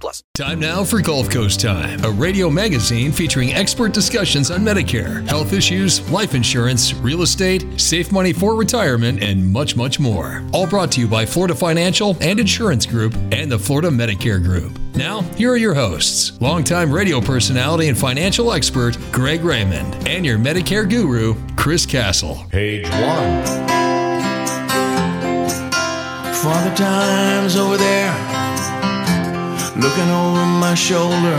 plus. Time now for Gulf Coast Time, a radio magazine featuring expert discussions on Medicare, health issues, life insurance, real estate, safe money for retirement, and much, much more. All brought to you by Florida Financial and Insurance Group and the Florida Medicare Group. Now, here are your hosts, longtime radio personality and financial expert Greg Raymond, and your Medicare guru, Chris Castle. Page one. Father Time's over there, looking over my shoulder.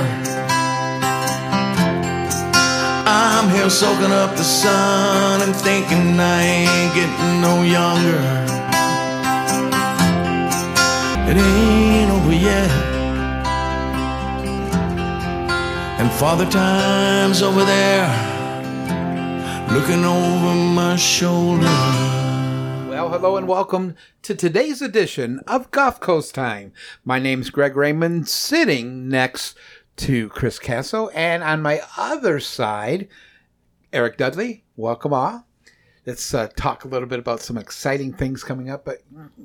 I'm here soaking up the sun and thinking I ain't getting no younger. It ain't over yet. And Father Time's over there, looking over my shoulder. Well, hello and welcome to today's edition of Gulf Coast Time. My name's Greg Raymond, sitting next to Chris Castle, and on my other side, Eric Dudley. Welcome all. Let's uh, talk a little bit about some exciting things coming up. But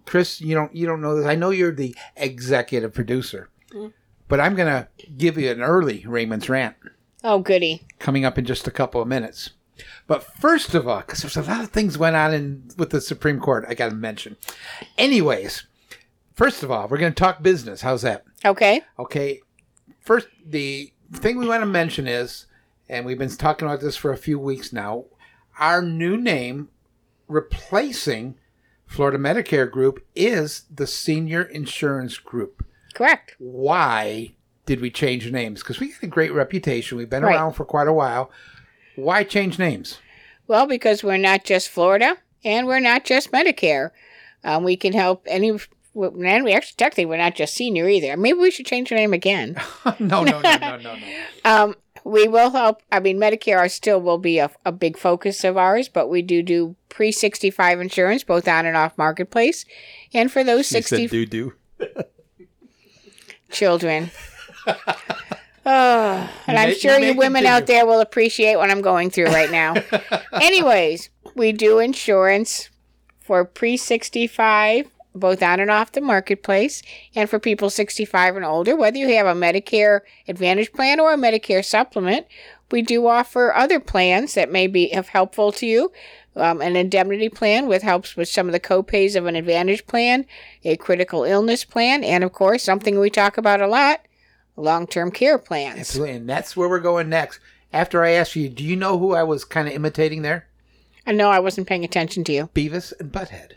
Chris, you don't you don't know this. I know you're the executive producer, but I'm gonna give you an early Raymond's rant Oh, goody. coming up in just a couple of minutes. But first of all, because there's a lot of things went on in with the Supreme Court, I got to mention. Anyways, first of all, we're going to talk business. How's that? Okay. Okay. First, the thing we want to mention is, and we've been talking about this for a few weeks now, our new name replacing Florida Medicare Group is the Senior Insurance Group Correct. why did we change names? Because we got a great reputation. We've been Right. around for quite a while. Why change names? Well, because we're not just Florida and we're not just Medicare. Um, we can help any. And we actually, technically, we're not just senior either. Maybe we should change the name again. no, no, no, no, no, no. Um, we will help. I mean, Medicare still will be a, a big focus of ours, but we do do pre 65 insurance, both on and off marketplace. And for those 60 doo doo. children. Oh, and I'm sure you women out there will appreciate what I'm going through right now. Anyways, we do insurance for pre 65, both on and off the marketplace, and for people 65 and older, whether you have a Medicare Advantage plan or a Medicare supplement. We do offer other plans that may be if helpful to you. Um, an indemnity plan with helps with some of the copays of an Advantage plan, a critical illness plan, and of course something we talk about a lot, long-term care plans. Absolutely. And that's where we're going next. After I asked you, do you know who I was kind of imitating there? I know I wasn't paying attention to you. Beavis and Butthead.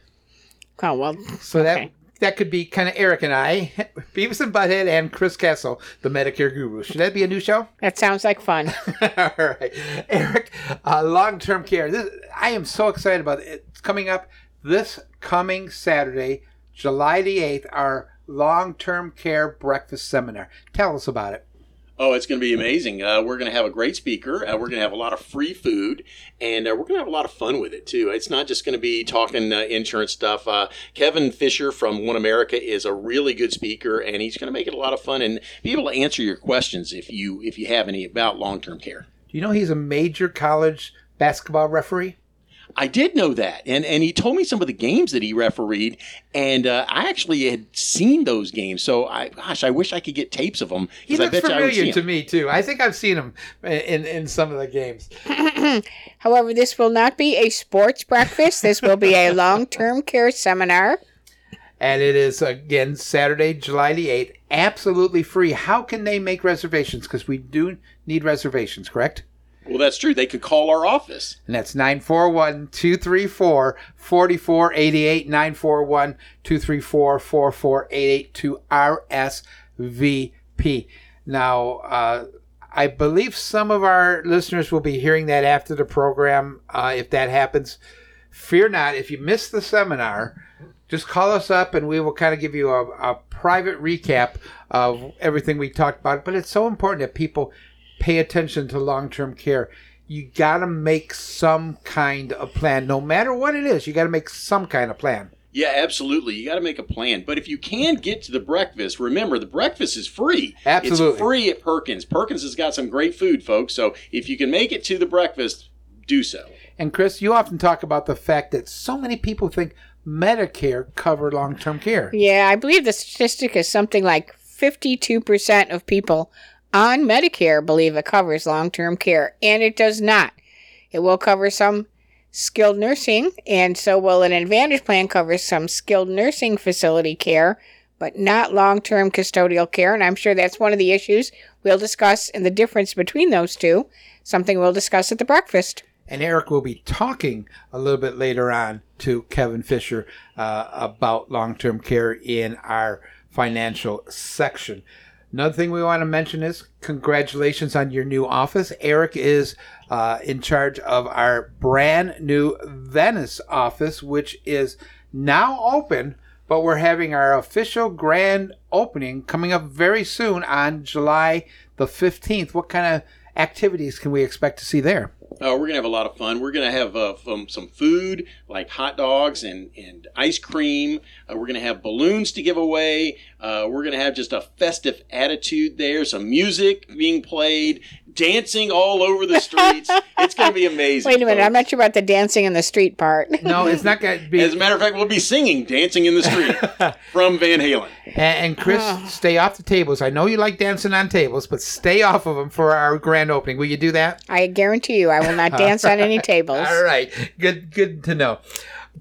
Oh well, So Okay. that that could be kind of Eric and I, Beavis and Butthead, and Chris Castle, the Medicare guru. Should that be a new show? that sounds like fun. All right, Eric, uh, long-term care. This, I am so excited about it. It's coming up this coming Saturday, July the eighth. Our long-term care breakfast seminar. Tell us about it. Oh, it's going to be amazing. Uh, we're going to have a great speaker. Uh, we're going to have a lot of free food, and uh, we're going to have a lot of fun with it too. It's not just going to be talking uh, insurance stuff. Uh, Kevin Fisher from One America is a really good speaker, and he's going to make it a lot of fun and be able to answer your questions if you if you have any about long term care. Do you know he's a major college basketball referee? I did know that, and and he told me some of the games that he refereed, and uh, I actually had seen those games. So I, gosh, I wish I could get tapes of them. He 'cause I looks bet you I would see familiar to 'em. me too. I think I've seen him in in some of the games. However, this will not be a sports breakfast. This will be a long-term care seminar. And it is again Saturday, July the 8th, absolutely free. How can they make reservations? Because we do need reservations, correct? Well, that's true. They could call our office. And that's 941 234 4488. 941 234 4488 to RSVP. Now, uh, I believe some of our listeners will be hearing that after the program. Uh, if that happens, fear not. If you miss the seminar, just call us up and we will kind of give you a, a private recap of everything we talked about. But it's so important that people pay attention to long term care. You got to make some kind of plan, no matter what it is. You got to make some kind of plan. Yeah, absolutely. You got to make a plan. But if you can get to the breakfast, remember the breakfast is free. Absolutely. It's free at Perkins. Perkins has got some great food, folks. So if you can make it to the breakfast, do so. And Chris, you often talk about the fact that so many people think Medicare cover long term care. Yeah, I believe the statistic is something like 52% of people on Medicare believe it covers long term care, and it does not. It will cover some skilled nursing, and so will an Advantage plan cover some skilled nursing facility care, but not long term custodial care. And I'm sure that's one of the issues we'll discuss and the difference between those two, something we'll discuss at the breakfast. And Eric will be talking a little bit later on to Kevin Fisher uh, about long term care in our financial section. Another thing we want to mention is congratulations on your new office. Eric is uh, in charge of our brand new Venice office, which is now open, but we're having our official grand opening coming up very soon on July the 15th. What kind of activities can we expect to see there? Uh, we're to have a lot of fun. We're to have uh, some, some food like hot dogs and, and ice cream. Uh, we're to have balloons to give away. Uh, we're to have just a festive attitude there, some music being played, dancing all over the streets. it's going to be amazing. Wait a minute, I'm not sure about the dancing in the street part. No, it's not going to be. As a matter of fact, we'll be singing Dancing in the Street from Van Halen. And, and Chris, Ah. stay off the tables. I know you like dancing on tables, but stay off of them for our grand opening. Will you do that? I guarantee you, I will not dance on any tables. All right. Good. Good to know.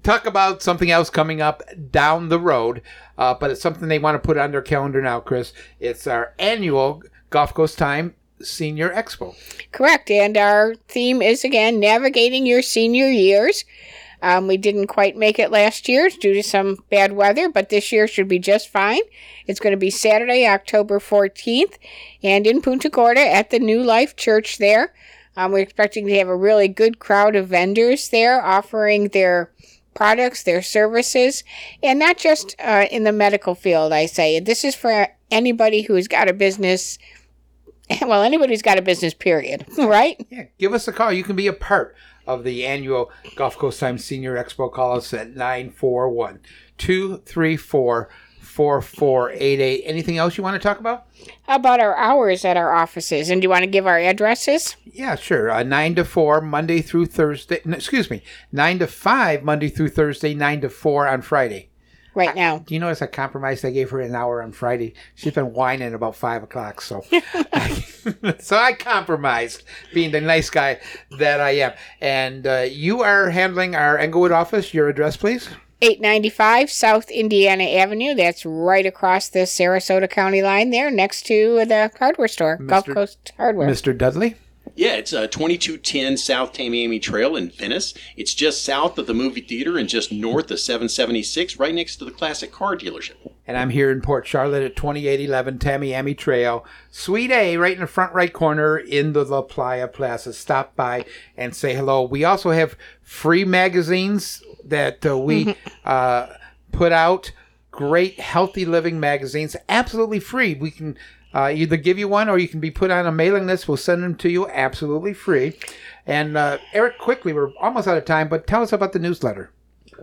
Talk about something else coming up down the road, uh, but it's something they want to put on their calendar now, Chris. It's our annual Gulf Coast Time Senior Expo. Correct. And our theme is again navigating your senior years. Um, we didn't quite make it last year due to some bad weather, but this year should be just fine. It's going to be Saturday, October 14th, and in Punta Gorda at the New Life Church there. Um, we're expecting to have a really good crowd of vendors there offering their products, their services, and not just uh, in the medical field, I say. This is for anybody who's got a business. Well, anybody who's got a business, period, right? Yeah, give us a call. You can be a part of the annual Gulf Coast Time Senior Expo. Call us at 941 234 4488. Anything else you want to talk about? How about our hours at our offices? And do you want to give our addresses? Yeah, sure. Uh, 9 to 4, Monday through Thursday. No, excuse me. 9 to 5, Monday through Thursday, 9 to 4 on Friday. Right now. Do you notice a compromise I gave her an hour on Friday. She's been whining about 5 o'clock. So, so I compromised, being the nice guy that I am. And uh, you are handling our Englewood office. Your address, please? 895 South Indiana Avenue. That's right across the Sarasota County line there, next to the hardware store, Gulf Coast Hardware. Mr. Dudley? Yeah, it's uh, 2210 South Tamiami Trail in Venice. It's just south of the movie theater and just north of 776, right next to the classic car dealership. And I'm here in Port Charlotte at 2811 Tamiami Trail, Suite A, right in the front right corner in the La Playa Plaza. Stop by and say hello. We also have free magazines that uh, we uh, put out. Great healthy living magazines, absolutely free. We can uh, either give you one or you can be put on a mailing list. We'll send them to you absolutely free. And uh, Eric, quickly, we're almost out of time, but tell us about the newsletter.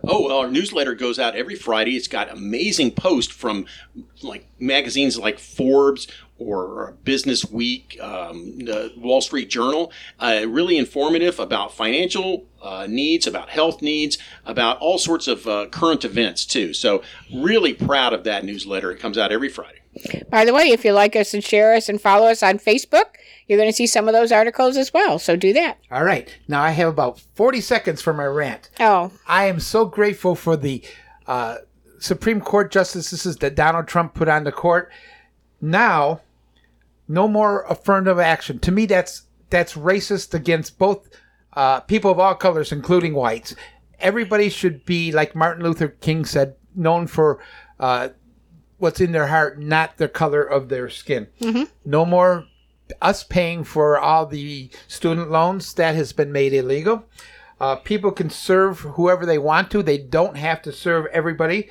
Oh, well, our newsletter goes out every Friday. It's got amazing posts from like magazines like Forbes or Business Week, um, the Wall Street Journal. Uh, really informative about financial uh, needs, about health needs, about all sorts of uh, current events too. So, really proud of that newsletter. It comes out every Friday. By the way, if you like us and share us and follow us on Facebook, you're going to see some of those articles as well. So do that. All right. Now I have about 40 seconds for my rant. Oh, I am so grateful for the uh, Supreme Court justices that Donald Trump put on the court. Now, no more affirmative action. To me, that's that's racist against both uh, people of all colors, including whites. Everybody should be, like Martin Luther King said, known for uh, what's in their heart, not the color of their skin. No more us paying for all the student loans that has been made illegal. Uh, people can serve whoever they want to. They don't have to serve everybody.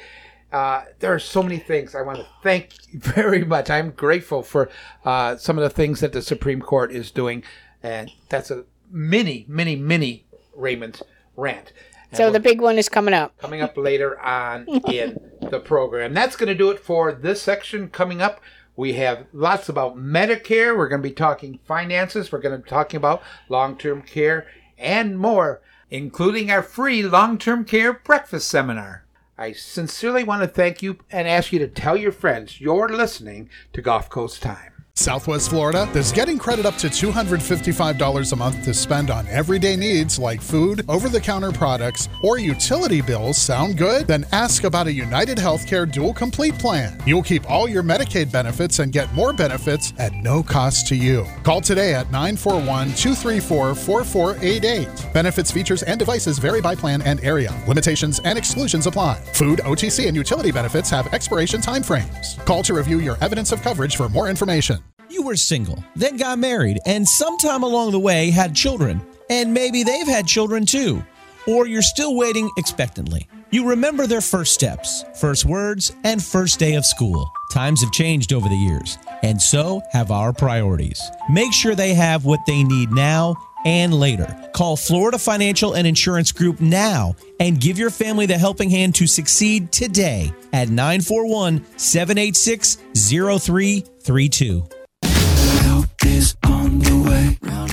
Uh, there are so many things I want to thank you very much. I'm grateful for uh, some of the things that the Supreme Court is doing, and that's a mini, mini, mini Raymond rant. So the big one is coming up. coming up later on in the program. That's going to do it for this section. Coming up, we have lots about Medicare. We're going to be talking finances. We're going to be talking about long term care and more, including our free long term care breakfast seminar. I sincerely want to thank you and ask you to tell your friends you're listening to Gulf Coast Time. Southwest Florida is getting credit up to $255 a month to spend on everyday needs like food, over the counter products, or utility bills. Sound good? Then ask about a United Healthcare Dual Complete plan. You'll keep all your Medicaid benefits and get more benefits at no cost to you. Call today at 941 234 4488. Benefits, features, and devices vary by plan and area. Limitations and exclusions apply. Food, OTC, and utility benefits have expiration timeframes. Call to review your evidence of coverage for more information. Were single, then got married, and sometime along the way had children. And maybe they've had children too. Or you're still waiting expectantly. You remember their first steps, first words, and first day of school. Times have changed over the years, and so have our priorities. Make sure they have what they need now and later. Call Florida Financial and Insurance Group now and give your family the helping hand to succeed today at 941 786 0332.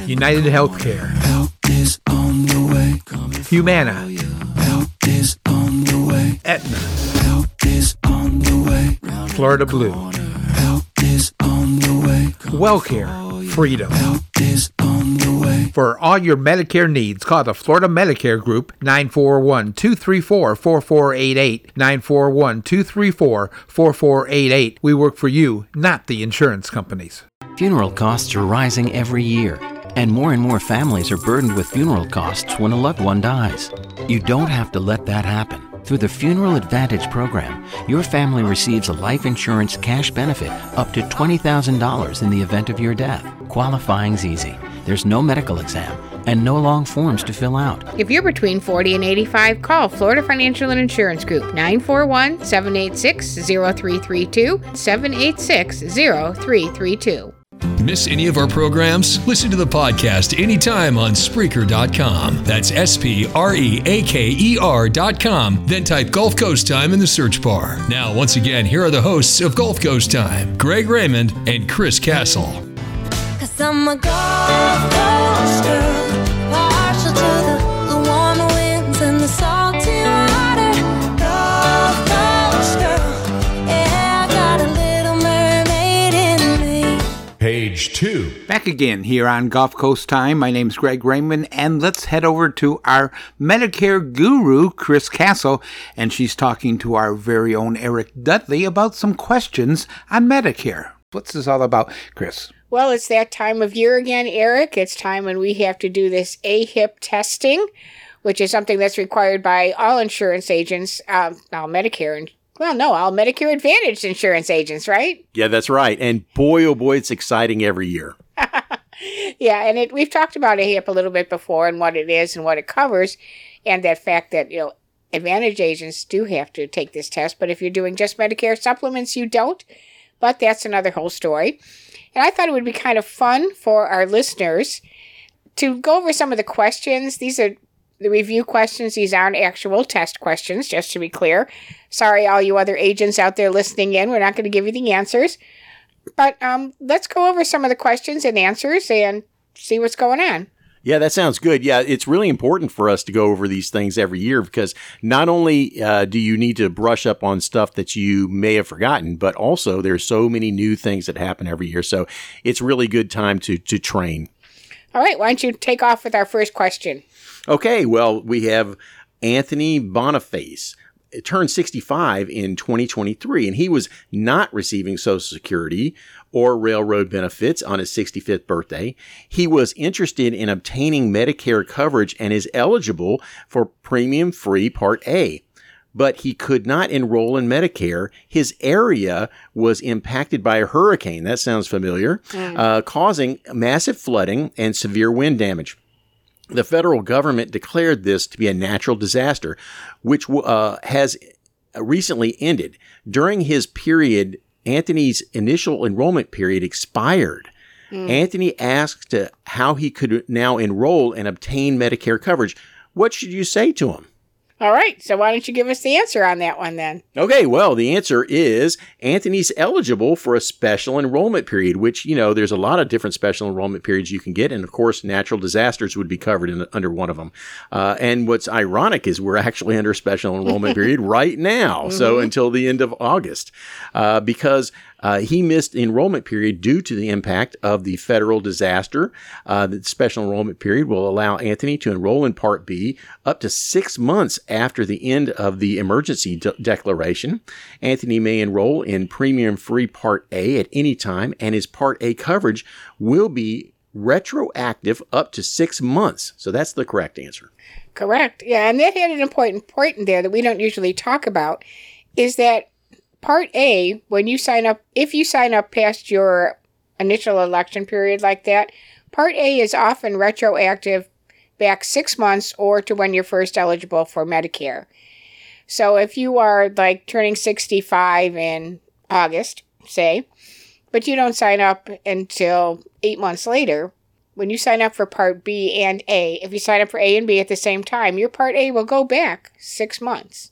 United Healthcare, Humana, Aetna, Florida Blue, WellCare, Freedom. For all your Medicare needs, call the Florida Medicare Group 941 234 4488. 941 234 4488. We work for you, not the insurance companies. Funeral costs are rising every year, and more and more families are burdened with funeral costs when a loved one dies. You don't have to let that happen. Through the Funeral Advantage program, your family receives a life insurance cash benefit up to $20,000 in the event of your death. Qualifying's easy. There's no medical exam and no long forms to fill out. If you're between 40 and 85, call Florida Financial and Insurance Group 941 786 0332 786 0332. Miss any of our programs? Listen to the podcast anytime on Spreaker.com. That's S P R E A K E R.com. Then type Gulf Coast Time in the search bar. Now, once again, here are the hosts of Gulf Coast Time Greg Raymond and Chris Castle. Cause I'm a Gulf Coast Page 2. Back again here on Gulf Coast Time. My name's Greg Raymond, and let's head over to our Medicare guru, Chris Castle, and she's talking to our very own Eric Dudley about some questions on Medicare. What's this all about, Chris? Well, it's that time of year again, Eric. It's time when we have to do this AHIP testing, which is something that's required by all insurance agents, um, all Medicare and well, no, all Medicare Advantage insurance agents, right? Yeah, that's right. And boy, oh boy, it's exciting every year. Yeah, and it, we've talked about AHIP a little bit before and what it is and what it covers, and that fact that you know Advantage agents do have to take this test, but if you're doing just Medicare supplements, you don't. But that's another whole story. And I thought it would be kind of fun for our listeners to go over some of the questions. These are the review questions. These aren't actual test questions, just to be clear. Sorry, all you other agents out there listening in. We're not going to give you the answers. But um, let's go over some of the questions and answers and see what's going on. Yeah, that sounds good. Yeah, it's really important for us to go over these things every year because not only uh, do you need to brush up on stuff that you may have forgotten, but also there's so many new things that happen every year. So it's really good time to to train. All right, why don't you take off with our first question? Okay, well, we have Anthony Boniface. Turned 65 in 2023, and he was not receiving Social Security or railroad benefits on his 65th birthday. He was interested in obtaining Medicare coverage and is eligible for premium free Part A. But he could not enroll in Medicare. His area was impacted by a hurricane. That sounds familiar, uh, causing massive flooding and severe wind damage. The federal government declared this to be a natural disaster, which uh, has recently ended. During his period, Anthony's initial enrollment period expired. Anthony asked uh, how he could now enroll and obtain Medicare coverage. What should you say to him? All right. So why don't you give us the answer on that one then? Okay, well, the answer is Anthony's eligible for a special enrollment period, which, you know, there's a lot of different special enrollment periods you can get. And of course, natural disasters would be covered in, under one of them. Uh, and what's ironic is we're actually under a special enrollment period right now. So until the end of August, uh, because uh, he missed enrollment period due to the impact of the federal disaster. Uh, the special enrollment period will allow Anthony to enroll in Part B up to six months after the end of the emergency de- declaration. Anthony may enroll in premium free Part A at any time, and his Part A coverage will be retroactive up to six months. So that's the correct answer. Correct. Yeah, and that had an important point in there that we don't usually talk about is that Part A, when you sign up, if you sign up past your initial election period like that, Part A is often retroactive back six months or to when you're first eligible for Medicare. So if you are like turning 65 in August, say, but you don't sign up until eight months later, when you sign up for Part B and A, if you sign up for A and B at the same time, your Part A will go back six months.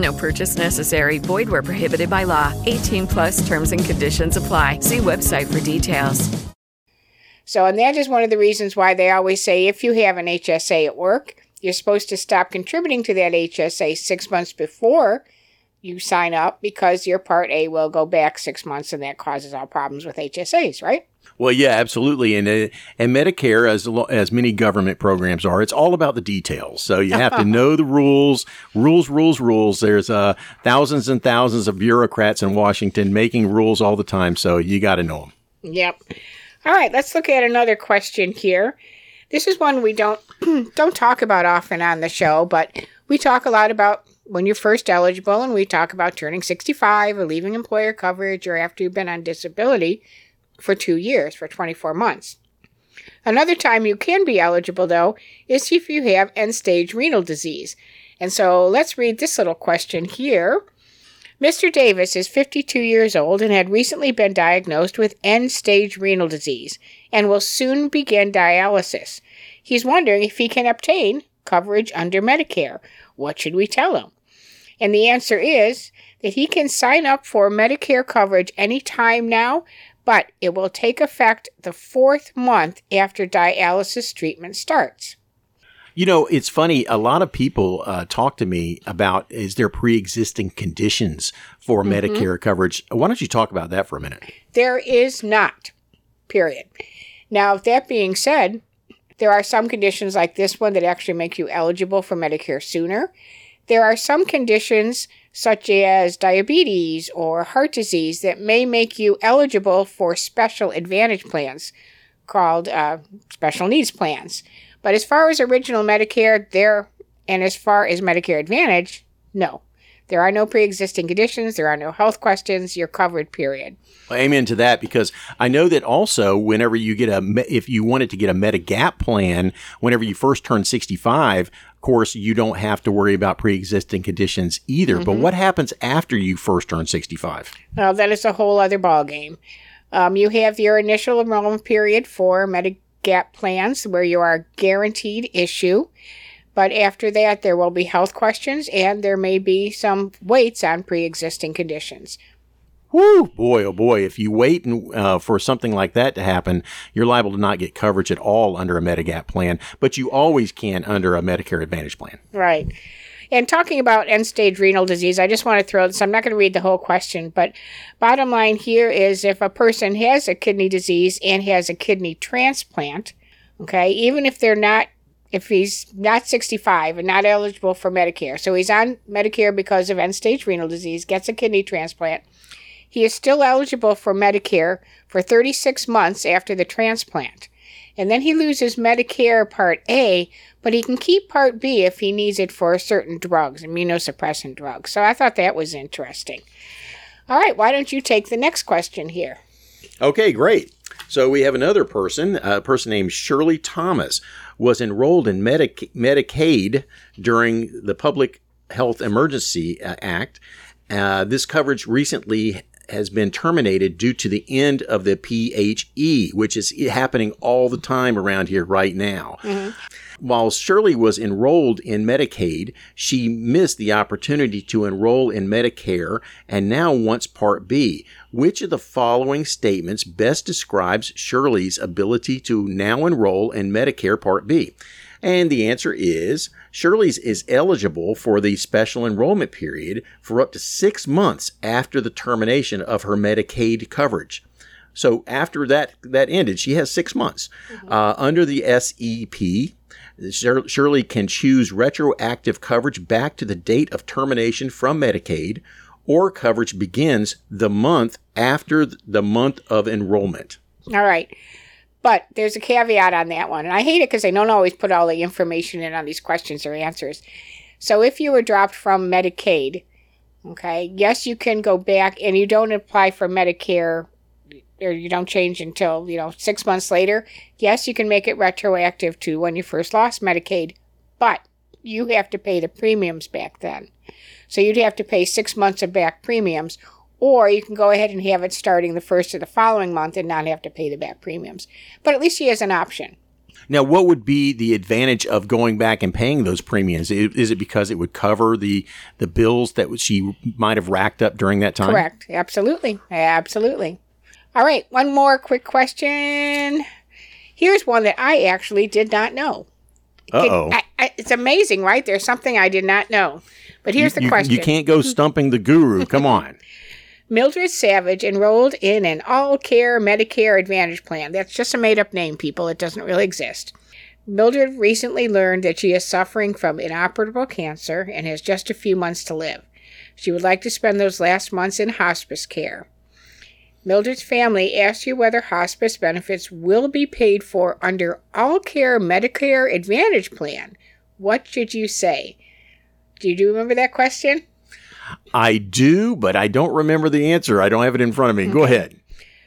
No purchase necessary. Void where prohibited by law. 18 plus terms and conditions apply. See website for details. So, and that is one of the reasons why they always say if you have an HSA at work, you're supposed to stop contributing to that HSA six months before you sign up because your Part A will go back six months and that causes all problems with HSAs, right? Well, yeah, absolutely, and uh, and Medicare, as as many government programs are, it's all about the details. So you have to know the rules, rules, rules, rules. There's uh, thousands and thousands of bureaucrats in Washington making rules all the time, so you got to know them. Yep. All right, let's look at another question here. This is one we don't don't talk about often on the show, but we talk a lot about when you're first eligible and we talk about turning 65 or leaving employer coverage or after you've been on disability for 2 years for 24 months. Another time you can be eligible though is if you have end-stage renal disease. And so let's read this little question here. Mr. Davis is 52 years old and had recently been diagnosed with end stage renal disease and will soon begin dialysis. He's wondering if he can obtain coverage under Medicare. What should we tell him? And the answer is that he can sign up for Medicare coverage anytime now, but it will take effect the fourth month after dialysis treatment starts. You know, it's funny. A lot of people uh, talk to me about is there pre-existing conditions for Mhm. Medicare coverage. Why don't you talk about that for a minute? There is not, period. Now, that being said, there are some conditions like this one that actually make you eligible for Medicare sooner. There are some conditions, such as diabetes or heart disease, that may make you eligible for special advantage plans called uh, special needs plans. But as far as original Medicare, there, and as far as Medicare Advantage, no. There are no pre existing conditions, there are no health questions, you're covered, period. Well, amen to that because I know that also whenever you get a if you wanted to get a Medigap plan whenever you first turn 65 of course you don't have to worry about pre-existing conditions either but Mhm. what happens after you first turn 65 Well, that is a whole other ballgame. Um, you have your initial enrollment period for Medigap plans where you are guaranteed issue. But after that, there will be health questions and there may be some waits on pre existing conditions. Woo! Boy, oh boy, if you wait uh, for something like that to happen, you're liable to not get coverage at all under a Medigap plan, but you always can under a Medicare Advantage plan. Right. And talking about end stage renal disease, I just want to throw this. I'm not going to read the whole question, but bottom line here is if a person has a kidney disease and has a kidney transplant, okay, even if they're not if he's not 65 and not eligible for Medicare, so he's on Medicare because of end stage renal disease, gets a kidney transplant, he is still eligible for Medicare for 36 months after the transplant. And then he loses Medicare Part A, but he can keep Part B if he needs it for certain drugs, immunosuppressant drugs. So I thought that was interesting. All right, why don't you take the next question here? Okay, great. So we have another person, a person named Shirley Thomas, was enrolled in Medic- Medicaid during the Public Health Emergency Act. Uh, this coverage recently has been terminated due to the end of the PHE, which is happening all the time around here right now. Mm-hmm. While Shirley was enrolled in Medicaid, she missed the opportunity to enroll in Medicare and now wants Part B. Which of the following statements best describes Shirley's ability to now enroll in Medicare Part B? And the answer is Shirley's is eligible for the special enrollment period for up to six months after the termination of her Medicaid coverage. So after that that ended, she has six months. Uh, under the SEP, Shirley can choose retroactive coverage back to the date of termination from Medicaid, or coverage begins the month after the month of enrollment. All right. But there's a caveat on that one. And I hate it because they don't always put all the information in on these questions or answers. So if you were dropped from Medicaid, okay, yes, you can go back and you don't apply for Medicare or you don't change until, you know, six months later. Yes, you can make it retroactive to when you first lost Medicaid, but you have to pay the premiums back then. So you'd have to pay six months of back premiums, or you can go ahead and have it starting the first of the following month and not have to pay the back premiums. But at least she has an option. Now, what would be the advantage of going back and paying those premiums? Is it because it would cover the the bills that she might have racked up during that time? Correct. Absolutely. Absolutely. All right. One more quick question. Here's one that I actually did not know. Uh oh. It's amazing, right? There's something I did not know. But here's the you, question. You can't go stumping the guru. Come on. Mildred Savage enrolled in an all care Medicare Advantage plan. That's just a made up name, people. It doesn't really exist. Mildred recently learned that she is suffering from inoperable cancer and has just a few months to live. She would like to spend those last months in hospice care. Mildred's family asked you whether hospice benefits will be paid for under All Care Medicare Advantage Plan. What should you say? Do you remember that question? I do, but I don't remember the answer. I don't have it in front of me. Go ahead.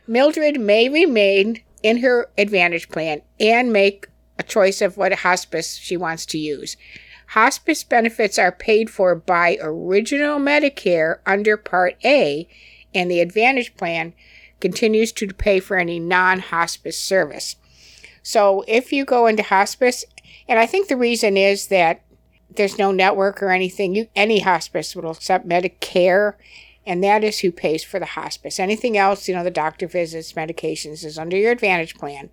Mildred may remain in her Advantage plan and make a choice of what hospice she wants to use. Hospice benefits are paid for by original Medicare under Part A, and the Advantage plan continues to pay for any non hospice service. So if you go into hospice, and I think the reason is that there's no network or anything, you, any hospice will accept Medicare, and that is who pays for the hospice. Anything else, you know, the doctor visits, medications is under your Advantage plan,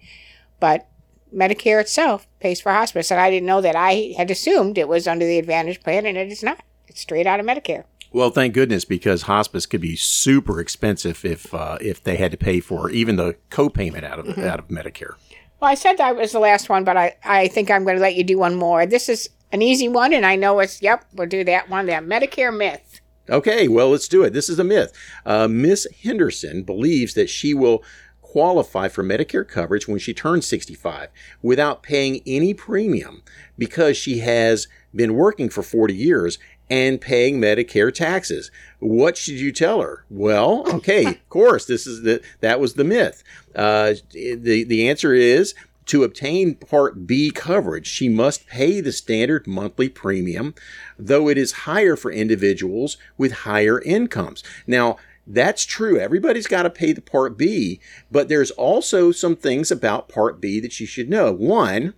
but Medicare itself pays for hospice. And I didn't know that. I had assumed it was under the Advantage plan, and it is not. It's straight out of Medicare. Well, thank goodness because hospice could be super expensive if uh, if they had to pay for even the copayment out of Mhm. out of Medicare. Well, I said that was the last one, but I, I think I'm going to let you do one more. This is an easy one, and I know it's, yep, we'll do that one. That Medicare myth. Okay, well, let's do it. This is a myth. Uh, Miss Henderson believes that she will qualify for Medicare coverage when she turns 65 without paying any premium because she has been working for 40 years and paying Medicare taxes. What should you tell her? Well, okay, of course, this is the that was the myth. Uh, the the answer is to obtain Part B coverage, she must pay the standard monthly premium, though it is higher for individuals with higher incomes. Now, that's true. Everybody's got to pay the Part B, but there's also some things about Part B that you should know. One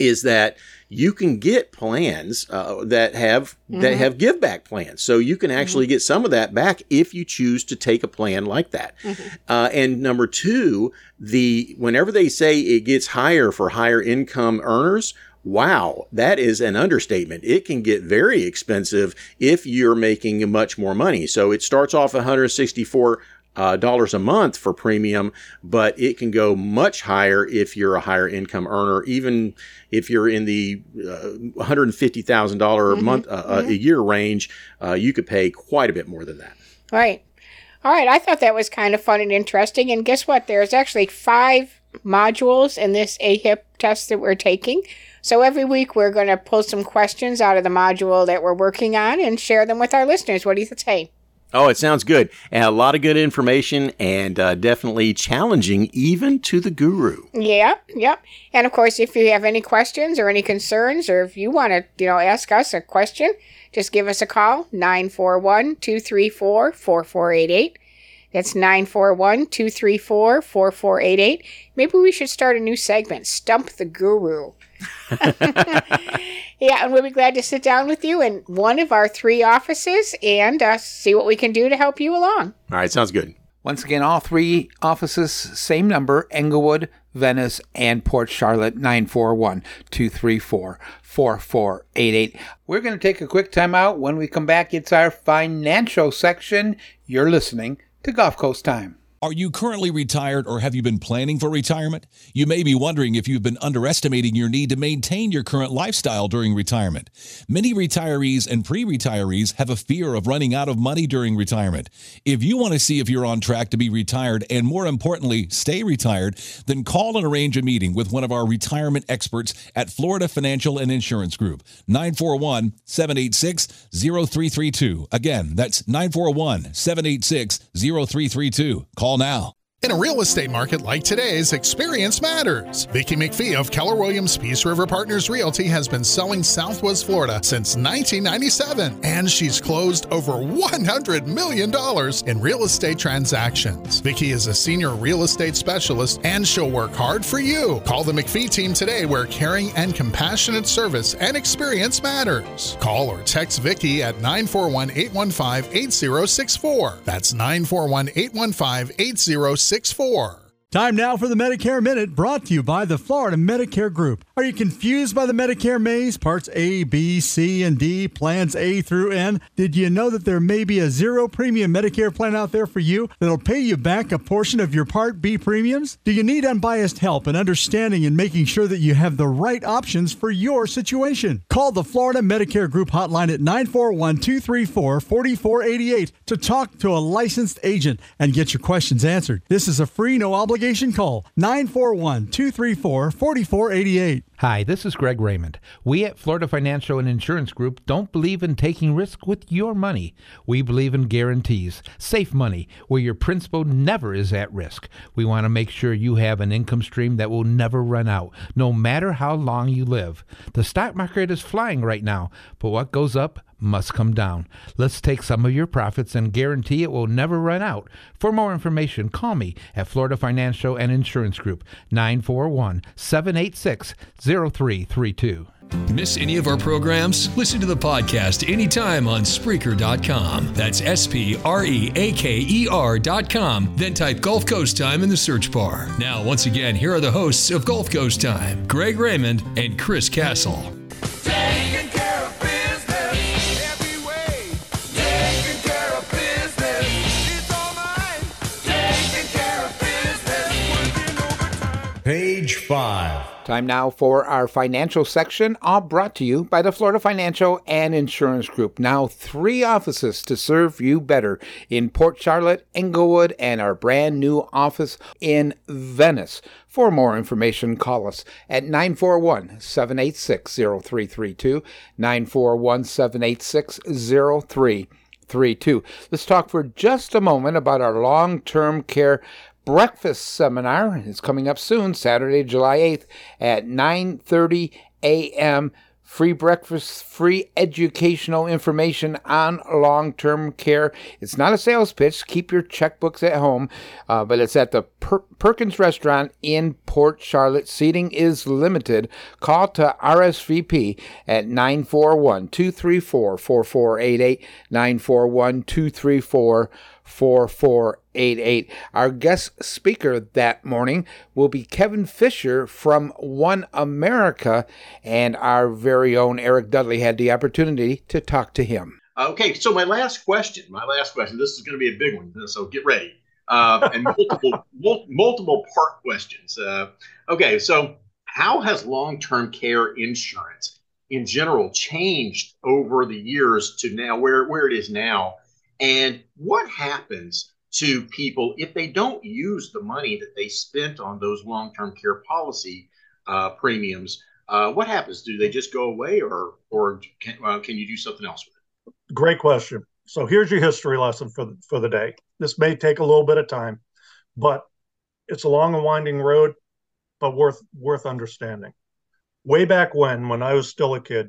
is that you can get plans uh, that have that Mhm. have give back plans, so you can actually get some of that back if you choose to take a plan like that. Uh, and number two, the whenever they say it gets higher for higher income earners, wow, that is an understatement. It can get very expensive if you're making much more money. So it starts off 164 uh, dollars a month for premium, but it can go much higher if you're a higher income earner. Even if you're in the uh, $150,000 a month uh, uh, a year range, uh, you could pay quite a bit more than that. Right. All right. I thought that was kind of fun and interesting. And guess what? There's actually five modules in this AHIP test that we're taking. So every week we're going to pull some questions out of the module that we're working on and share them with our listeners. What do you say? Oh, it sounds good. And a lot of good information and uh, definitely challenging even to the guru. Yeah, yep. And of course, if you have any questions or any concerns, or if you want to, you know, ask us a question, just give us a call 941 234 4488. That's 941 234 4488. Maybe we should start a new segment Stump the Guru. yeah, and we'll be glad to sit down with you in one of our three offices and uh, see what we can do to help you along. All right, sounds good. Once again, all three offices, same number Englewood, Venice, and Port Charlotte, 941 234 4488. We're going to take a quick time out. When we come back, it's our financial section. You're listening to Gulf Coast Time. Are you currently retired or have you been planning for retirement? You may be wondering if you've been underestimating your need to maintain your current lifestyle during retirement. Many retirees and pre retirees have a fear of running out of money during retirement. If you want to see if you're on track to be retired and more importantly, stay retired, then call and arrange a meeting with one of our retirement experts at Florida Financial and Insurance Group. 941 786 0332. Again, that's 941 786 0332. Call now. In a real estate market like today's, experience matters. Vicki McPhee of Keller Williams Peace River Partners Realty has been selling Southwest Florida since 1997, and she's closed over $100 million in real estate transactions. Vicki is a senior real estate specialist, and she'll work hard for you. Call the McPhee team today, where caring and compassionate service and experience matters. Call or text Vicki at 941 815 8064. That's 941 815 8064. 664. Time now for the Medicare Minute brought to you by the Florida Medicare Group. Are you confused by the Medicare maze? Parts A, B, C, and D, plans A through N? Did you know that there may be a zero premium Medicare plan out there for you that'll pay you back a portion of your Part B premiums? Do you need unbiased help and understanding in making sure that you have the right options for your situation? Call the Florida Medicare Group hotline at 941 234 4488 to talk to a licensed agent and get your questions answered. This is a free, no obligation call 941 234 4488. Hi, this is Greg Raymond. We at Florida Financial and Insurance Group don't believe in taking risk with your money. We believe in guarantees, safe money, where your principal never is at risk. We want to make sure you have an income stream that will never run out, no matter how long you live. The stock market is flying right now, but what goes up must come down. Let's take some of your profits and guarantee it will never run out. For more information, call me at Florida Financial and Insurance Group, 941 786 0332. Miss any of our programs? Listen to the podcast anytime on Spreaker.com. That's S P R E A K E R.com. Then type Gulf Coast Time in the search bar. Now, once again, here are the hosts of Gulf Coast Time Greg Raymond and Chris Castle. Five. Time now for our financial section, all brought to you by the Florida Financial and Insurance Group. Now, three offices to serve you better in Port Charlotte, Englewood, and our brand new office in Venice. For more information, call us at 941 786 0332. 941 786 0332. Let's talk for just a moment about our long term care breakfast seminar. It's coming up soon, Saturday, July 8th at 9:30 a.m. Free breakfast, free educational information on long-term care. It's not a sales pitch. Keep your checkbooks at home, uh, but it's at the per- Perkins Restaurant in Port Charlotte. Seating is limited. Call to RSVP at 941-234-4488, 941-234 4488. Our guest speaker that morning will be Kevin Fisher from One America, and our very own Eric Dudley had the opportunity to talk to him. Okay, so my last question, my last question, this is going to be a big one, so get ready. uh, and multiple mul- multiple part questions. Uh, okay, so how has long-term care insurance in general changed over the years to now where where it is now, and what happens to people if they don't use the money that they spent on those long-term care policy uh, premiums? Uh, what happens? Do they just go away, or or can, uh, can you do something else with it? Great question. So here's your history lesson for the, for the day. This may take a little bit of time, but it's a long and winding road, but worth worth understanding. Way back when, when I was still a kid,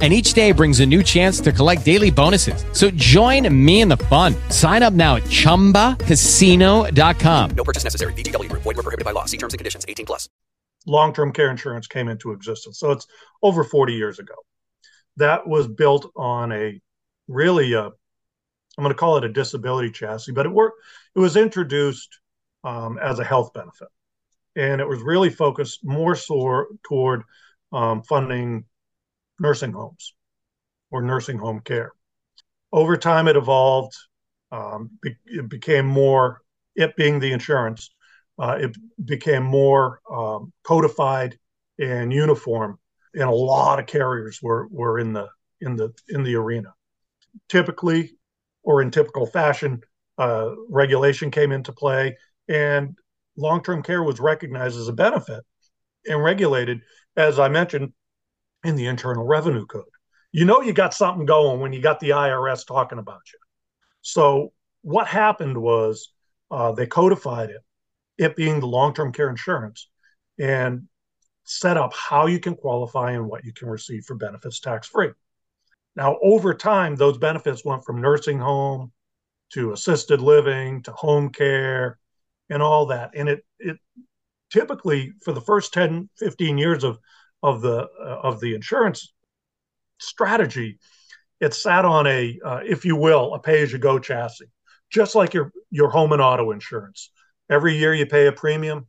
And each day brings a new chance to collect daily bonuses. So join me in the fun. Sign up now at chumbacasino.com. No purchase necessary. VGW Group. Void were prohibited by law. See terms and conditions. 18 plus. long term care insurance came into existence. So it's over 40 years ago. That was built on a really, uh, I'm going to call it a disability chassis, but it worked. It was introduced um, as a health benefit, and it was really focused more so toward um, funding nursing homes or nursing home care. Over time, it evolved. Um, it became more, it being the insurance, uh, it became more um, codified and uniform, and a lot of carriers were were in the in the in the arena. Typically, or in typical fashion, uh, regulation came into play, and long-term care was recognized as a benefit and regulated, as I mentioned, in the Internal Revenue Code. You know you got something going when you got the IRS talking about you. So what happened was uh, they codified it it being the long-term care insurance and set up how you can qualify and what you can receive for benefits tax-free. Now, over time, those benefits went from nursing home to assisted living to home care and all that. And it it typically for the first 10, 15 years of of the uh, of the insurance strategy, it sat on a, uh, if you will, a pay-as-you-go chassis, just like your your home and auto insurance. Every year you pay a premium.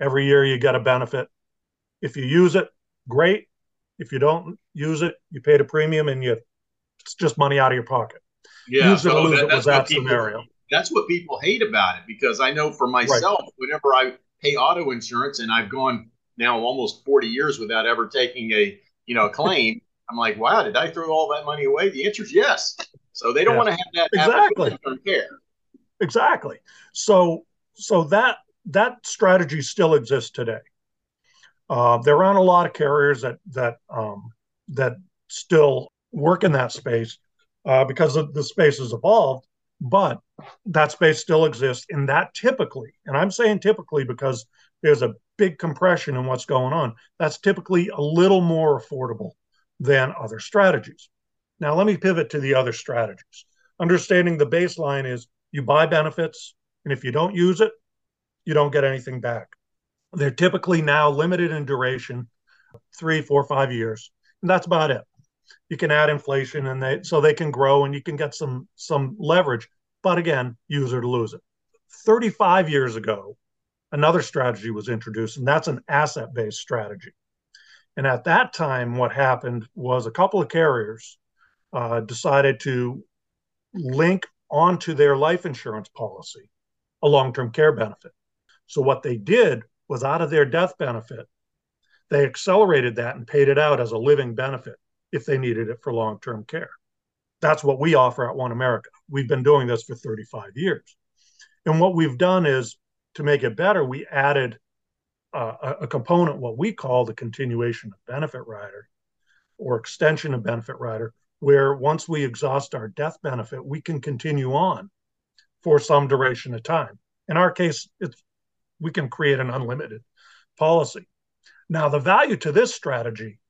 Every year you get a benefit. If you use it, great. If you don't use it, you paid a premium and you it's just money out of your pocket. Yeah, use it or lose that- it was that people- scenario. That's what people hate about it because I know for myself, whenever I pay auto insurance and I've gone now almost 40 years without ever taking a you know claim, I'm like, wow, did I throw all that money away? The answer is yes. So they don't Yeah. want to have that Exactly. care. Exactly. So so that that strategy still exists today. Uh, there aren't a lot of carriers that that um, that still work in that space uh, because of the space has evolved, but that space still exists, and that typically, and I'm saying typically because there's a big compression in what's going on. That's typically a little more affordable than other strategies. Now, let me pivot to the other strategies. Understanding the baseline is you buy benefits, and if you don't use it, you don't get anything back. They're typically now limited in duration, three, four, five years, and that's about it. You can add inflation, and they so they can grow, and you can get some some leverage. But again, use it or lose it. 35 years ago, another strategy was introduced, and that's an asset-based strategy. And at that time, what happened was a couple of carriers uh, decided to link onto their life insurance policy a long term care benefit. So, what they did was out of their death benefit, they accelerated that and paid it out as a living benefit if they needed it for long term care. That's what we offer at One America. We've been doing this for 35 years. And what we've done is to make it better, we added uh, a, component, what we call the continuation of benefit rider or extension of benefit rider, where once we exhaust our death benefit, we can continue on for some duration of time. In our case, it's we can create an unlimited policy. Now, the value to this strategy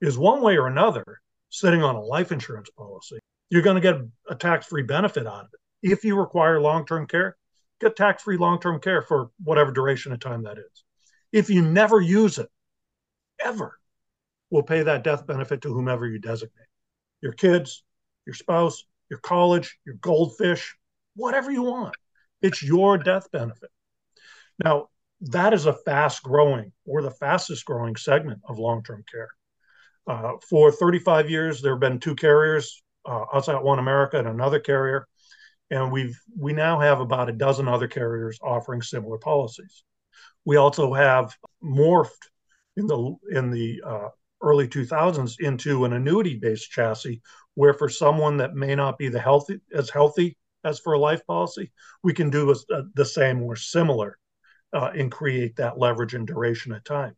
is one way or another sitting on a life insurance policy. You're going to get a tax-free benefit out of it. If you require long-term care, get tax-free long-term care for whatever duration of time that is. If you never use it, ever, we'll pay that death benefit to whomever you designate your kids, your spouse, your college, your goldfish, whatever you want. It's your death benefit. Now, that is a fast growing or the fastest growing segment of long term care. Uh, for 35 years, there have been two carriers, uh, us at One America and another carrier, and we've we now have about a dozen other carriers offering similar policies. We also have morphed in the in the uh, early 2000s into an annuity based chassis, where for someone that may not be the healthy as healthy as for a life policy, we can do a, the same or similar uh, and create that leverage and duration of time.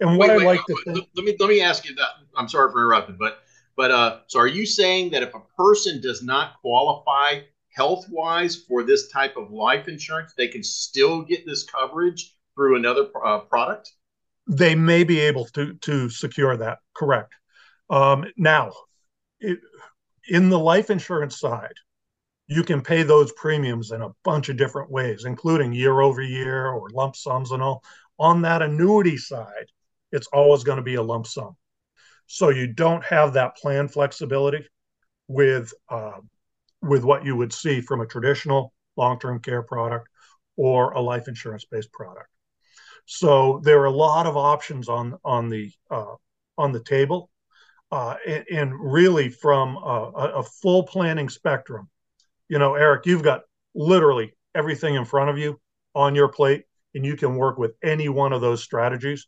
And what Wait, I wait, like uh, to think, let- let me let me ask you that. I'm sorry for interrupting, but but uh, so are you saying that if a person does not qualify health wise for this type of life insurance, they can still get this coverage through another uh, product? they may be able to to secure that. Correct. Um, now, it, in the life insurance side, you can pay those premiums in a bunch of different ways, including year over year or lump sums and all. On that annuity side, it's always going to be a lump sum. So you don't have that plan flexibility with uh, with what you would see from a traditional long-term care product or a life insurance-based product. So there are a lot of options on on the uh, on the table, uh, and, and really from a, a full planning spectrum. You know, Eric, you've got literally everything in front of you on your plate, and you can work with any one of those strategies,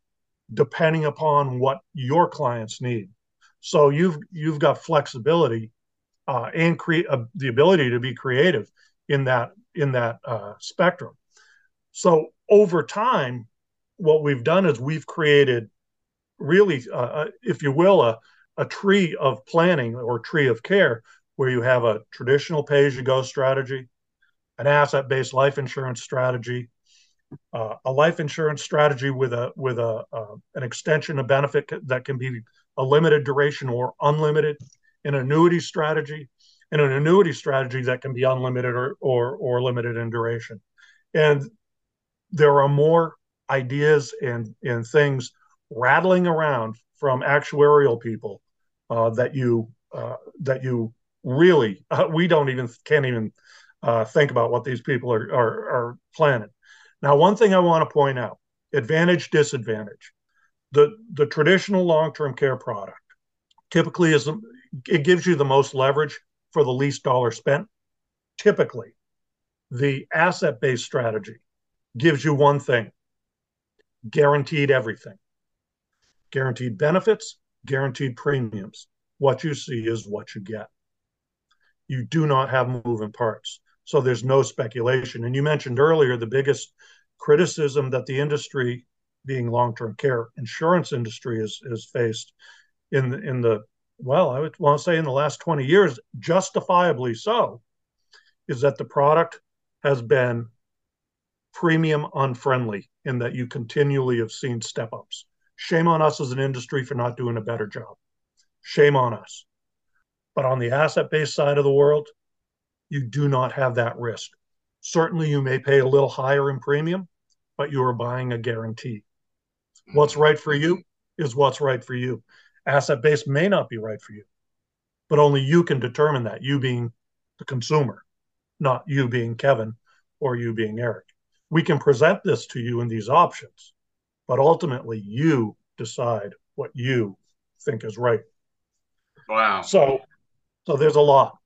depending upon what your clients need. So you've you've got flexibility uh, and create uh, the ability to be creative in that in that uh, spectrum. So over time, what we've done is we've created really, uh, if you will, a, a tree of planning or tree of care where you have a traditional pay as you go strategy, an asset based life insurance strategy, uh, a life insurance strategy with a with a uh, an extension of benefit that can be a limited duration or unlimited, an annuity strategy, and an annuity strategy that can be unlimited or or, or limited in duration. And there are more ideas and and things rattling around from actuarial people uh, that you uh, that you really uh, we don't even can't even uh, think about what these people are, are are planning. Now, one thing I want to point out: advantage, disadvantage. The the traditional long term care product typically is it gives you the most leverage for the least dollar spent. Typically, the asset based strategy gives you one thing guaranteed everything guaranteed benefits, guaranteed premiums. What you see is what you get. You do not have moving parts. So there's no speculation. And you mentioned earlier the biggest criticism that the industry, being long-term care insurance industry, is is faced in the, in the well, I would want to say in the last 20 years, justifiably so, is that the product has been premium unfriendly in that you continually have seen step ups. Shame on us as an industry for not doing a better job. Shame on us. But on the asset based side of the world, you do not have that risk. Certainly, you may pay a little higher in premium, but you are buying a guarantee. What's right for you is what's right for you. Asset base may not be right for you, but only you can determine that, you being the consumer, not you being Kevin or you being Eric. We can present this to you in these options, but ultimately you decide what you think is right. Wow. So, so there's a lot.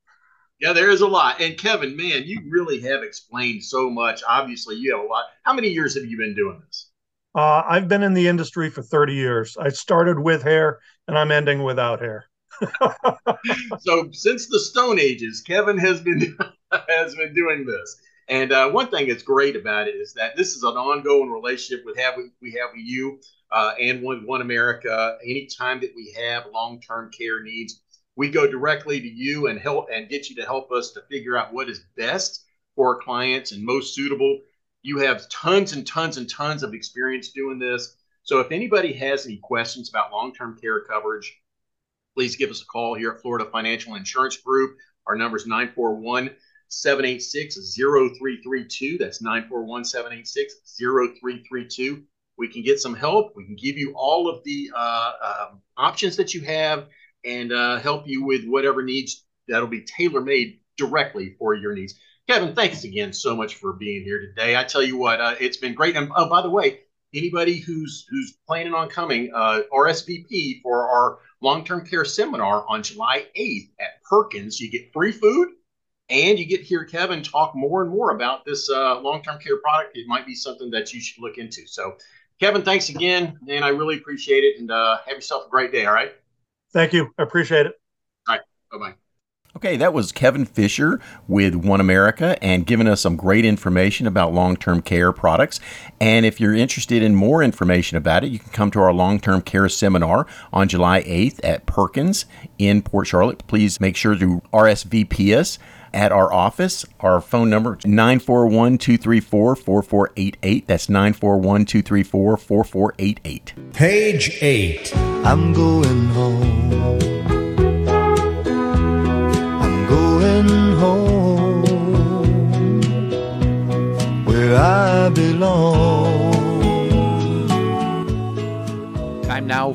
Yeah, there is a lot. And Kevin, man, you really have explained so much. Obviously, you have a lot. How many years have you been doing this? Uh, I've been in the industry for 30 years. I started with hair and I'm ending without hair. so since the Stone Ages, Kevin has been has been doing this. And uh, one thing that's great about it is that this is an ongoing relationship with have we have with you uh, and with One America. Anytime that we have long term care needs, we go directly to you and help and get you to help us to figure out what is best for our clients and most suitable. You have tons and tons and tons of experience doing this. So if anybody has any questions about long term care coverage, please give us a call here at Florida Financial Insurance Group. Our number is 941 786 0332. That's 941 786 0332. We can get some help. We can give you all of the uh, um, options that you have and uh, help you with whatever needs that'll be tailor made directly for your needs. Kevin, thanks again so much for being here today. I tell you what, uh, it's been great. And oh, by the way, anybody who's who's planning on coming, uh, RSVP for our long-term care seminar on July 8th at Perkins. You get free food, and you get to hear Kevin talk more and more about this uh, long-term care product. It might be something that you should look into. So, Kevin, thanks again, and I really appreciate it. And uh, have yourself a great day. All right. Thank you. I appreciate it. All right. Bye bye. Okay, that was Kevin Fisher with One America and giving us some great information about long term care products. And if you're interested in more information about it, you can come to our long term care seminar on July 8th at Perkins in Port Charlotte. Please make sure to RSVP us at our office. Our phone number 941 234 4488. That's 941 234 4488. Page 8. I'm going home.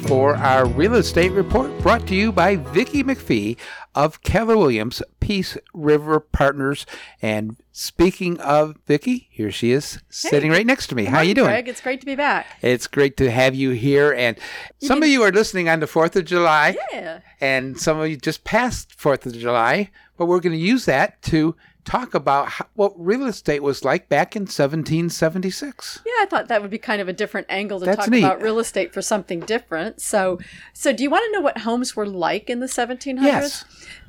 For our real estate report brought to you by Vicki McPhee of Keller Williams Peace River Partners. And speaking of Vicki, here she is sitting right next to me. How are you doing? Greg, it's great to be back. It's great to have you here. And some of you are listening on the 4th of July. Yeah. And some of you just passed 4th of July. But we're going to use that to talk about how, what real estate was like back in 1776. Yeah, I thought that would be kind of a different angle to That's talk neat. about real estate for something different. So, so do you want to know what homes were like in the 1700s? Yes.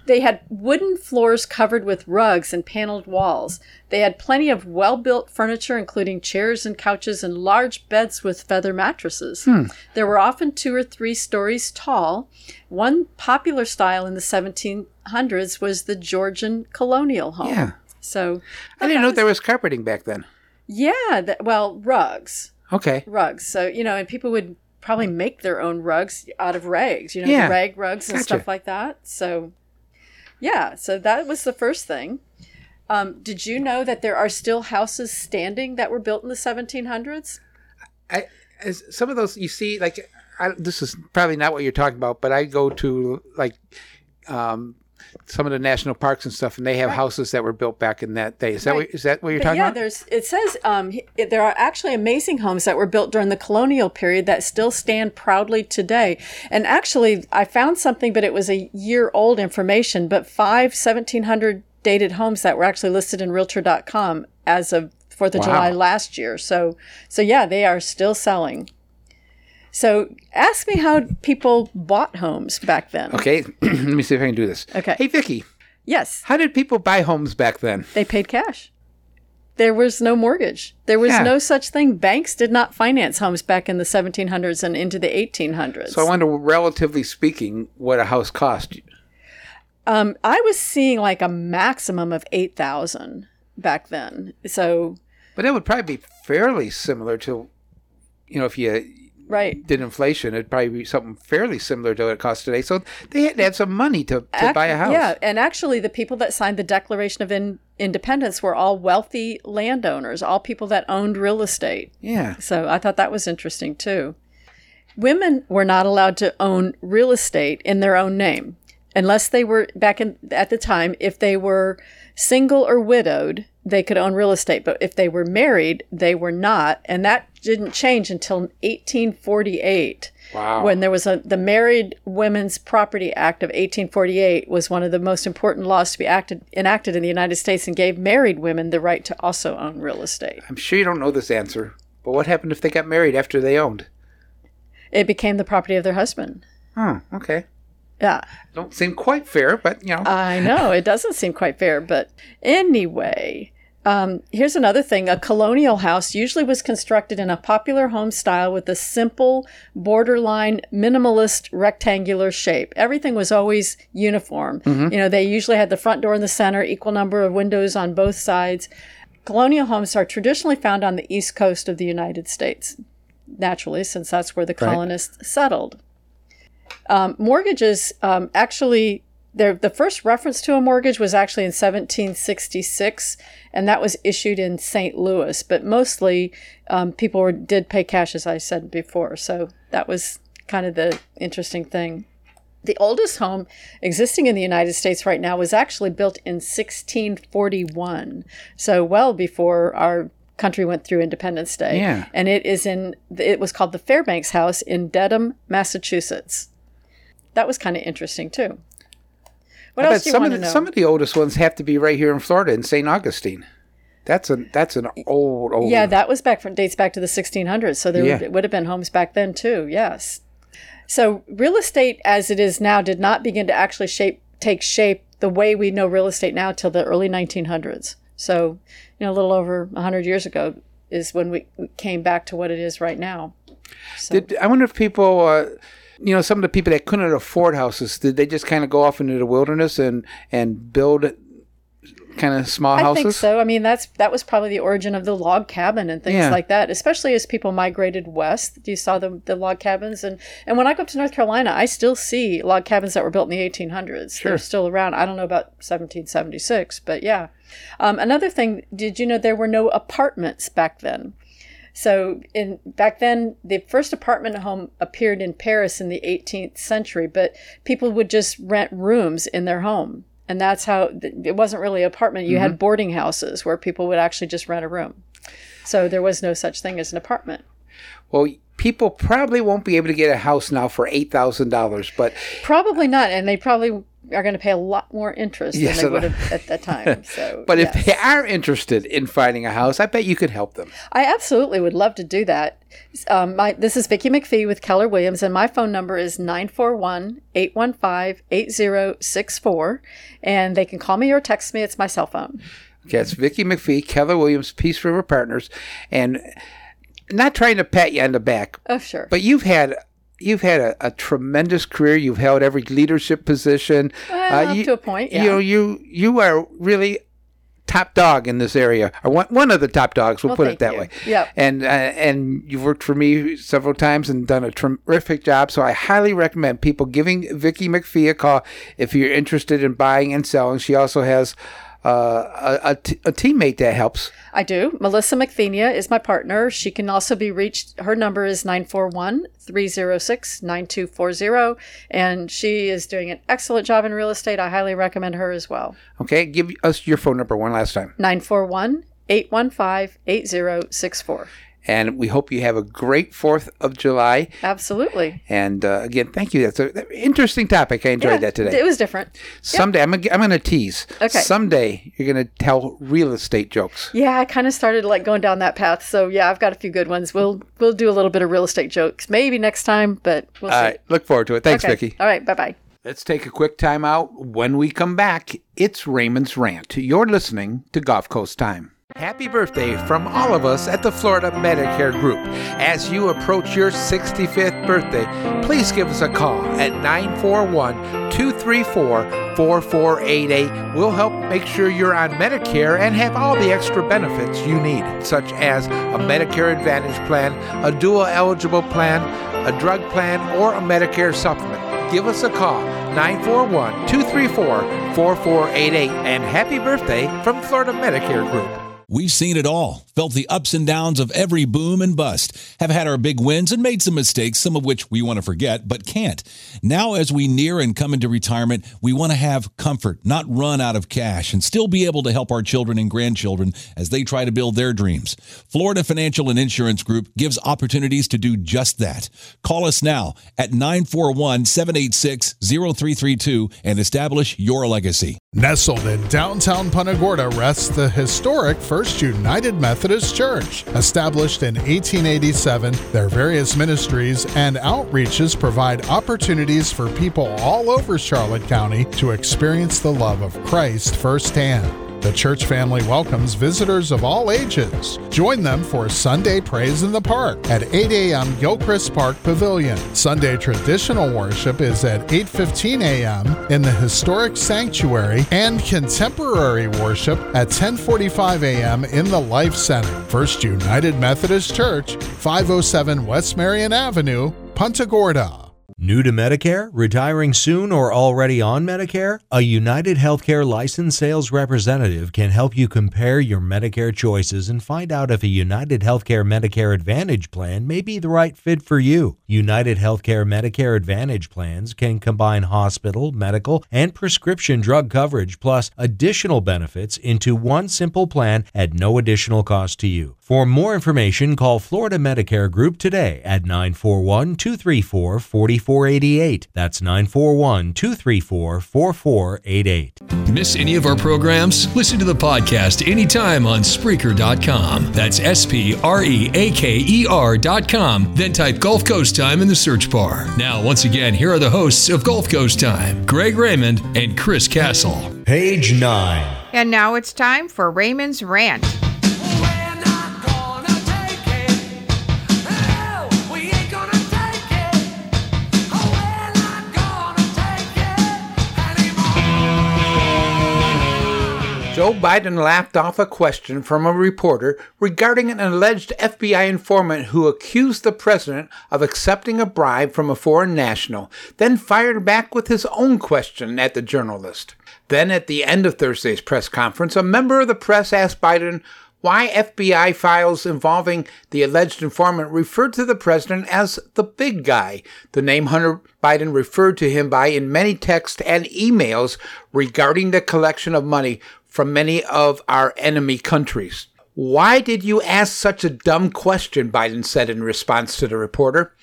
They had wooden floors covered with rugs and paneled walls. They had plenty of well built furniture, including chairs and couches and large beds with feather mattresses. Hmm. There were often two or three stories tall. One popular style in the 1700s was the Georgian colonial home. Yeah. So, I didn't know there was carpeting back then. yeah, that, well, rugs Okay. rugs. So, you know, and people would probably make their own rugs out of rags, you know, Yeah. rag rugs and Gotcha. stuff like that. So, yeah, so that was the first thing. Um, did you know that there are still houses standing that were built in the 1700s? I, as some of those you see, like I, this is probably not what you're talking about, but I go to like um, some of the national parks and stuff, and they have houses that were built back in that day. Is that Right. what, is that what you're But talking yeah, about? Yeah, there's. It says um, he- there are actually amazing homes that were built during the colonial period that still stand proudly today. And actually, I found something, but it was a year old information. But five 1700 dated homes that were actually listed in Realtor.com as of Fourth of Wow. July last year. So, so yeah, they are still selling. So, ask me how people bought homes back then. Okay, let me see if I can do this. Okay. Hey, Vicki. Yes. How did people buy homes back then? They paid cash. There was no mortgage. There was Yeah. no such thing. Banks did not finance homes back in the 1700s and into the 1800s. So I wonder, relatively speaking, what a house cost. um, I was seeing like a maximum of 8,000 back then. So, But that would probably be fairly similar to, you know, if you right. did inflation, it'd probably be something fairly similar to what it costs today. So they had to have some money to, to buy a house. Yeah, and actually, the people that signed the Declaration of in- Independence were all wealthy landowners, all people that owned real estate. Yeah. So I thought that was interesting too. Women were not allowed to own real estate in their own name unless they were back in at the time if they were single or widowed they could own real estate but if they were married they were not and that didn't change until 1848 Wow. when there was a the married women's property act of 1848 was one of the most important laws to be acted enacted in the united states and gave married women the right to also own real estate I'm sure you don't know this answer, but what happened if they got married after they owned? it became the property of their husband Oh, okay. yeah Don't seem quite fair, but you know. I know it doesn't seem quite fair, but anyway, um, here's another thing: a colonial house usually was constructed in a popular home style with a simple, borderline, minimalist, rectangular shape. Everything was always uniform. Mhm. You know, they usually had the front door in the center, equal number of windows on both sides. Colonial homes are traditionally found on the east coast of the United States, naturally, since that's where the Right. colonists settled. Um, mortgages um, actually, there the first reference to a mortgage was actually in 1766, and that was issued in St. Louis. But mostly, um, people were, did pay cash, as I said before. So that was kind of the interesting thing. The oldest home existing in the United States right now was actually built in 1641, so well before our country went through Independence Day. Yeah. And it is in, it was called the Fairbanks House in Dedham, Massachusetts. That was kind of interesting too. What I else do you some want of to the, know? some of the oldest ones have to be right here in Florida in St. Augustine. That's a that's an old old. Yeah, that was back from dates back to the 1600s. So there Yeah. would, would have been homes back then too. Yes. So real estate as it is now did not begin to actually shape take shape the way we know real estate now till the early 1900s. So you know, a little over 100 years ago is when we came back to what it is right now. Did, I wonder if people, uh, you know, some of the people that couldn't afford houses, did they just kind of go off into the wilderness and and build kind of small I houses? I think so. I mean, that's that was probably the origin of the log cabin and things Yeah. like that. Especially as people migrated west, you saw the the log cabins, and and when I go up to North Carolina, I still see log cabins that were built in the 1800s. Sure. They're still around. I don't know about 1776, but yeah. Um, another thing, did you know there were no apartments back then? So in back then, the first apartment home appeared in Paris in the 18th century, but people would just rent rooms in their home, and that's how it wasn't really an apartment. You Mhm. had boarding houses where people would actually just rent a room. So there was no such thing as an apartment. Well, people probably won't be able to get a house now for eight thousand dollars, but Probably not, and they probably are going to pay a lot more interest Yes, than they would have at that time. So, but yes. if they are interested in finding a house, I bet you could help them. I absolutely would love to do that. Um, my, this is Vicki McPhee with Keller Williams, and my phone number is 941 815 8064. And they can call me or text me. It's my cell phone. Okay, it's Vicki McPhee, Keller Williams, Peace River Partners, and not trying to pat you on the back, Oh, sure. but you've had you've had a, a tremendous career. You've held every leadership position. Well, up you, to a point, yeah. You know, you you are really top dog in this area, or one, one of the top dogs. We'll Well, put it that you. way. Yep. And uh, and you've worked for me several times and done a terrific job. So I highly recommend people giving Vicki McPhee a call if you're interested in buying and selling. She also has. Uh, a, a, t- a teammate that helps. I do. Melissa McPhenia is my partner. She can also be reached. Her number is 941 306 9240. And she is doing an excellent job in real estate. I highly recommend her as well. Okay, give us your phone number one last time. 941 815 8064. And we hope you have a great 4th of July. Absolutely. And uh, again, thank you. That's an interesting topic. I enjoyed Yeah, that today. It was different. Someday, I'm gonna, I'm gonna tease. Okay. Someday, you're going to tell real estate jokes. Yeah, I kind of started like going down that path. So yeah, I've got a few good ones. We'll we'll do a little bit of real estate jokes maybe next time, but we'll see. All right. Look forward to it. Thanks, Okay. Vicki. All right. Bye bye. Let's take a quick time out. When we come back, it's Raymond's Rant. You're listening to Gulf Coast Time. Happy birthday from all of us at the Florida Medicare Group. As you approach your 65th birthday, please give us a call at 941 234 4488. We'll help make sure you're on Medicare and have all the extra benefits you need, such as a Medicare Advantage plan, a dual eligible plan, a drug plan, or a Medicare supplement. Give us a call 941 234 4488 and happy birthday from Florida Medicare Group. We've seen it all, felt the ups and downs of every boom and bust, have had our big wins and made some mistakes, some of which we want to forget, but can't. Now, as we near and come into retirement, we want to have comfort, not run out of cash, and still be able to help our children and grandchildren as they try to build their dreams. Florida Financial and Insurance Group gives opportunities to do just that. Call us now at 941 786 0332 and establish your legacy. Nestled in downtown Punta Gorda rests the historic First United Methodist Church. Established in 1887, their various ministries and outreaches provide opportunities for people all over Charlotte County to experience the love of Christ firsthand. The church family welcomes visitors of all ages. Join them for Sunday Praise in the Park at 8 a.m. Gilchrist Park Pavilion. Sunday traditional worship is at 8:15 a.m. in the historic sanctuary and contemporary worship at 10:45 a.m. in the Life Center. First United Methodist Church, 507 West Marion Avenue, Punta Gorda. New to Medicare? Retiring soon or already on Medicare? A United Healthcare licensed sales representative can help you compare your Medicare choices and find out if a United Healthcare Medicare Advantage plan may be the right fit for you. United Healthcare Medicare Advantage plans can combine hospital, medical, and prescription drug coverage plus additional benefits into one simple plan at no additional cost to you. For more information, call Florida Medicare Group today at 941 234 4488. That's 941 234 4488. Miss any of our programs? Listen to the podcast anytime on Spreaker.com. That's S P R E A K E R.com. Then type Gulf Coast Time in the search bar. Now, once again, here are the hosts of Gulf Coast Time Greg Raymond and Chris Castle. Page 9. And now it's time for Raymond's Rant. Joe Biden laughed off a question from a reporter regarding an alleged FBI informant who accused the president of accepting a bribe from a foreign national, then fired back with his own question at the journalist. Then, at the end of Thursday's press conference, a member of the press asked Biden why FBI files involving the alleged informant referred to the president as the big guy, the name Hunter Biden referred to him by in many texts and emails regarding the collection of money from many of our enemy countries. Why did you ask such a dumb question? Biden said in response to the reporter.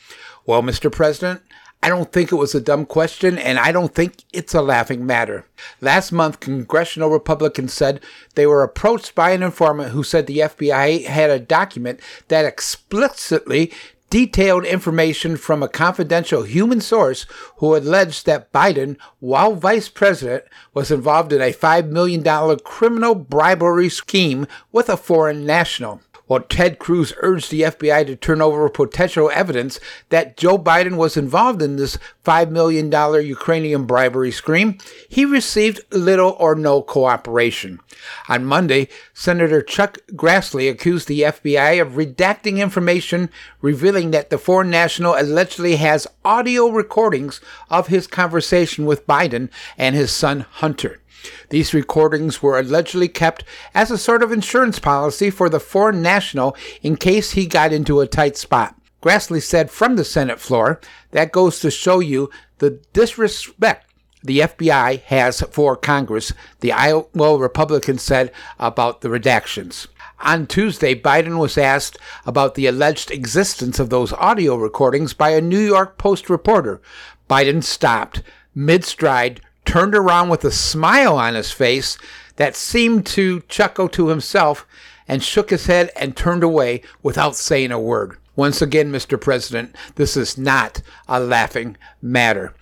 Well, Mr. President, I don't think it was a dumb question, and I don't think it's a laughing matter. Last month, congressional Republicans said they were approached by an informant who said the FBI had a document that explicitly detailed information from a confidential human source who alleged that Biden, while vice president, was involved in a $5 million criminal bribery scheme with a foreign national. While Ted Cruz urged the FBI to turn over potential evidence that Joe Biden was involved in this $5 million Ukrainian bribery scheme, he received little or no cooperation. On Monday, Senator Chuck Grassley accused the FBI of redacting information revealing that the foreign national allegedly has audio recordings of his conversation with Biden and his son Hunter. These recordings were allegedly kept as a sort of insurance policy for the foreign national in case he got into a tight spot. Grassley said from the Senate floor, that goes to show you the disrespect the FBI has for Congress, the Iowa Republican said about the redactions. On Tuesday, Biden was asked about the alleged existence of those audio recordings by a New York Post reporter. Biden stopped mid stride, turned around with a smile on his face that seemed to chuckle to himself, and shook his head and turned away without saying a word. Once again, Mr. President, this is not a laughing matter.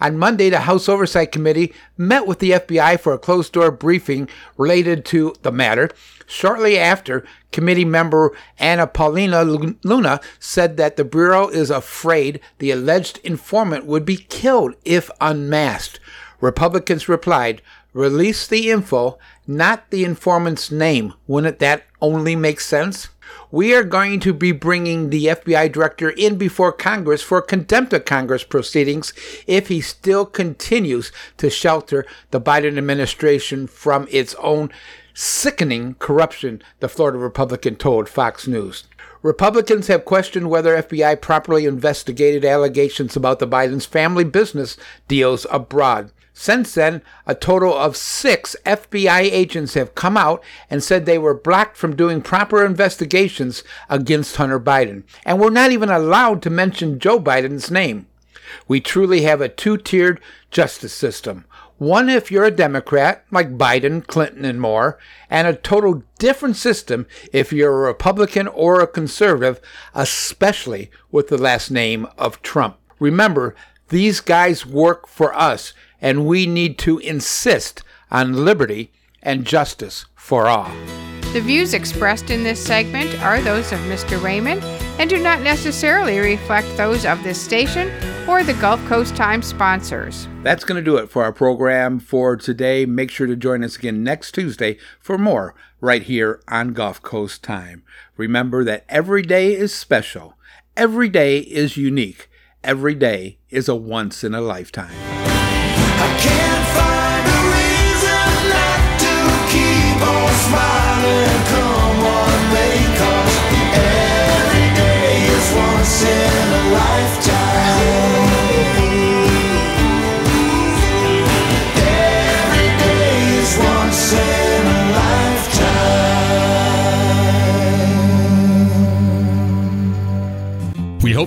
On Monday, the House Oversight Committee met with the FBI for a closed door briefing related to the matter. Shortly after, committee member Anna Paulina Luna said that the Bureau is afraid the alleged informant would be killed if unmasked. Republicans replied, Release the info, not the informant's name. Wouldn't that only make sense? We are going to be bringing the FBI director in before Congress for contempt of Congress proceedings if he still continues to shelter the Biden administration from its own sickening corruption, the Florida Republican told Fox News. Republicans have questioned whether FBI properly investigated allegations about the Biden's family business deals abroad. Since then, a total of six FBI agents have come out and said they were blocked from doing proper investigations against Hunter Biden, and were not even allowed to mention Joe Biden's name. We truly have a two tiered justice system. One if you're a Democrat, like Biden, Clinton, and more, and a total different system if you're a Republican or a conservative, especially with the last name of Trump. Remember, these guys work for us, and we need to insist on liberty and justice for all. The views expressed in this segment are those of Mr. Raymond and do not necessarily reflect those of this station or the Gulf Coast Times sponsors. That's going to do it for our program for today. Make sure to join us again next Tuesday for more right here on Gulf Coast Time. Remember that every day is special, every day is unique, every day is a once in a lifetime. Can't find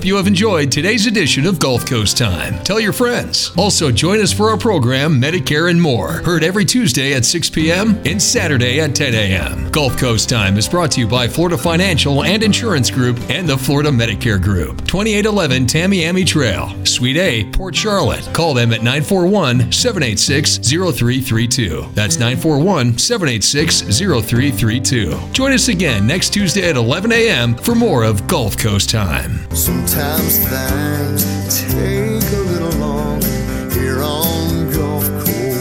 hope you have enjoyed today's edition of Gulf Coast Time. Tell your friends. Also, join us for our program, Medicare and More, heard every Tuesday at 6 p.m. and Saturday at 10 a.m. Gulf Coast Time is brought to you by Florida Financial and Insurance Group and the Florida Medicare Group. 2811 Tamiami Trail, Suite A, Port Charlotte. Call them at 941 786 0332. That's 941 786 0332. Join us again next Tuesday at 11 a.m. for more of Gulf Coast Time. Sometimes things take a little long here on Gulf Coast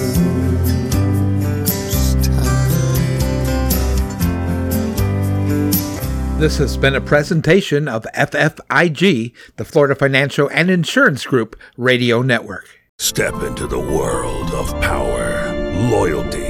This has been a presentation of FFIG, the Florida Financial and Insurance Group Radio Network. Step into the world of power, loyalty,